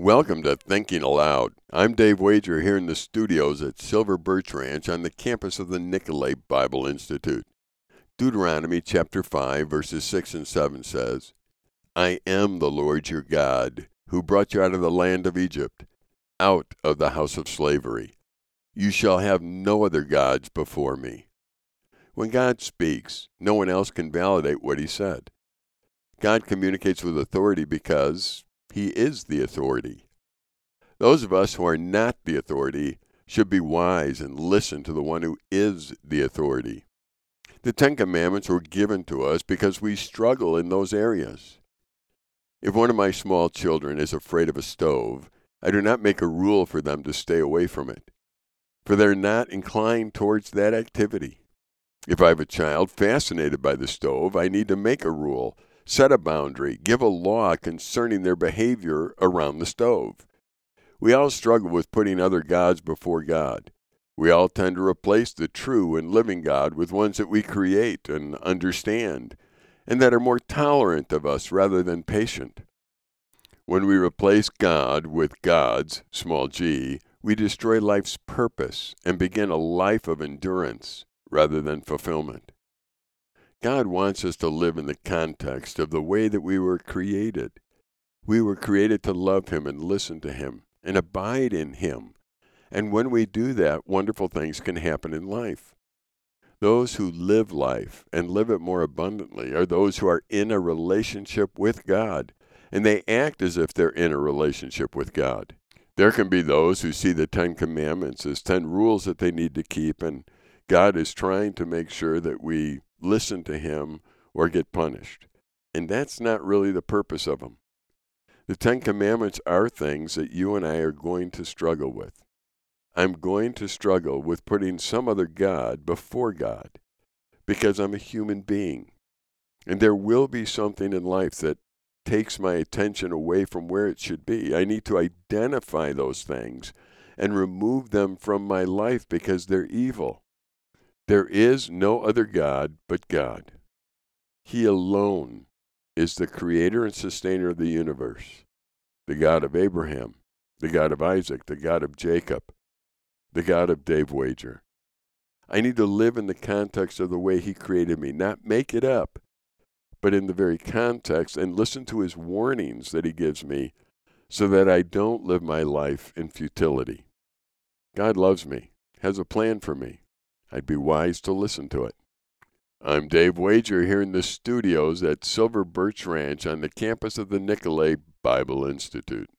Welcome to Thinking Aloud. I'm Dave Wager here in the studios at Silver Birch Ranch on the campus of the Nicolet Bible Institute. Deuteronomy chapter 5, verses 6 and 7 says, I am the Lord your God, who brought you out of the land of Egypt, out of the house of slavery. You shall have no other gods before me. When God speaks, no one else can validate what he said. God communicates with authority because he is the authority. Those of us who are not the authority should be wise and listen to the one who is the authority. The Ten Commandments were given to us because we struggle in those areas. If one of my small children is afraid of a stove, I do not make a rule for them to stay away from it, for they're not inclined towards that activity. If I have a child fascinated by the stove, I need to make a rule set a boundary, give a law concerning their behavior around the stove. We all struggle with putting other gods before God. We all tend to replace the true and living God with ones that we create and understand, and that are more tolerant of us rather than patient. When we replace God with gods, small g, we destroy life's purpose and begin a life of endurance rather than fulfillment. God wants us to live in the context of the way that we were created. We were created to love Him and listen to Him and abide in Him. And when we do that, wonderful things can happen in life. Those who live life and live it more abundantly are those who are in a relationship with God, and they act as if they're in a relationship with God. There can be those who see the Ten Commandments as ten rules that they need to keep, and God is trying to make sure that we listen to him or get punished. And that's not really the purpose of them. The Ten Commandments are things that you and I are going to struggle with. I'm going to struggle with putting some other God before God because I'm a human being. And there will be something in life that takes my attention away from where it should be. I need to identify those things and remove them from my life because they're evil. There is no other God but God. He alone is the creator and sustainer of the universe, the God of Abraham, the God of Isaac, the God of Jacob, the God of Dave Wager. I need to live in the context of the way He created me, not make it up, but in the very context and listen to His warnings that He gives me so that I don't live my life in futility. God loves me, has a plan for me. I'd be wise to listen to it. I'm Dave Wager here in the studios at Silver Birch Ranch on the campus of the Nicolet Bible Institute.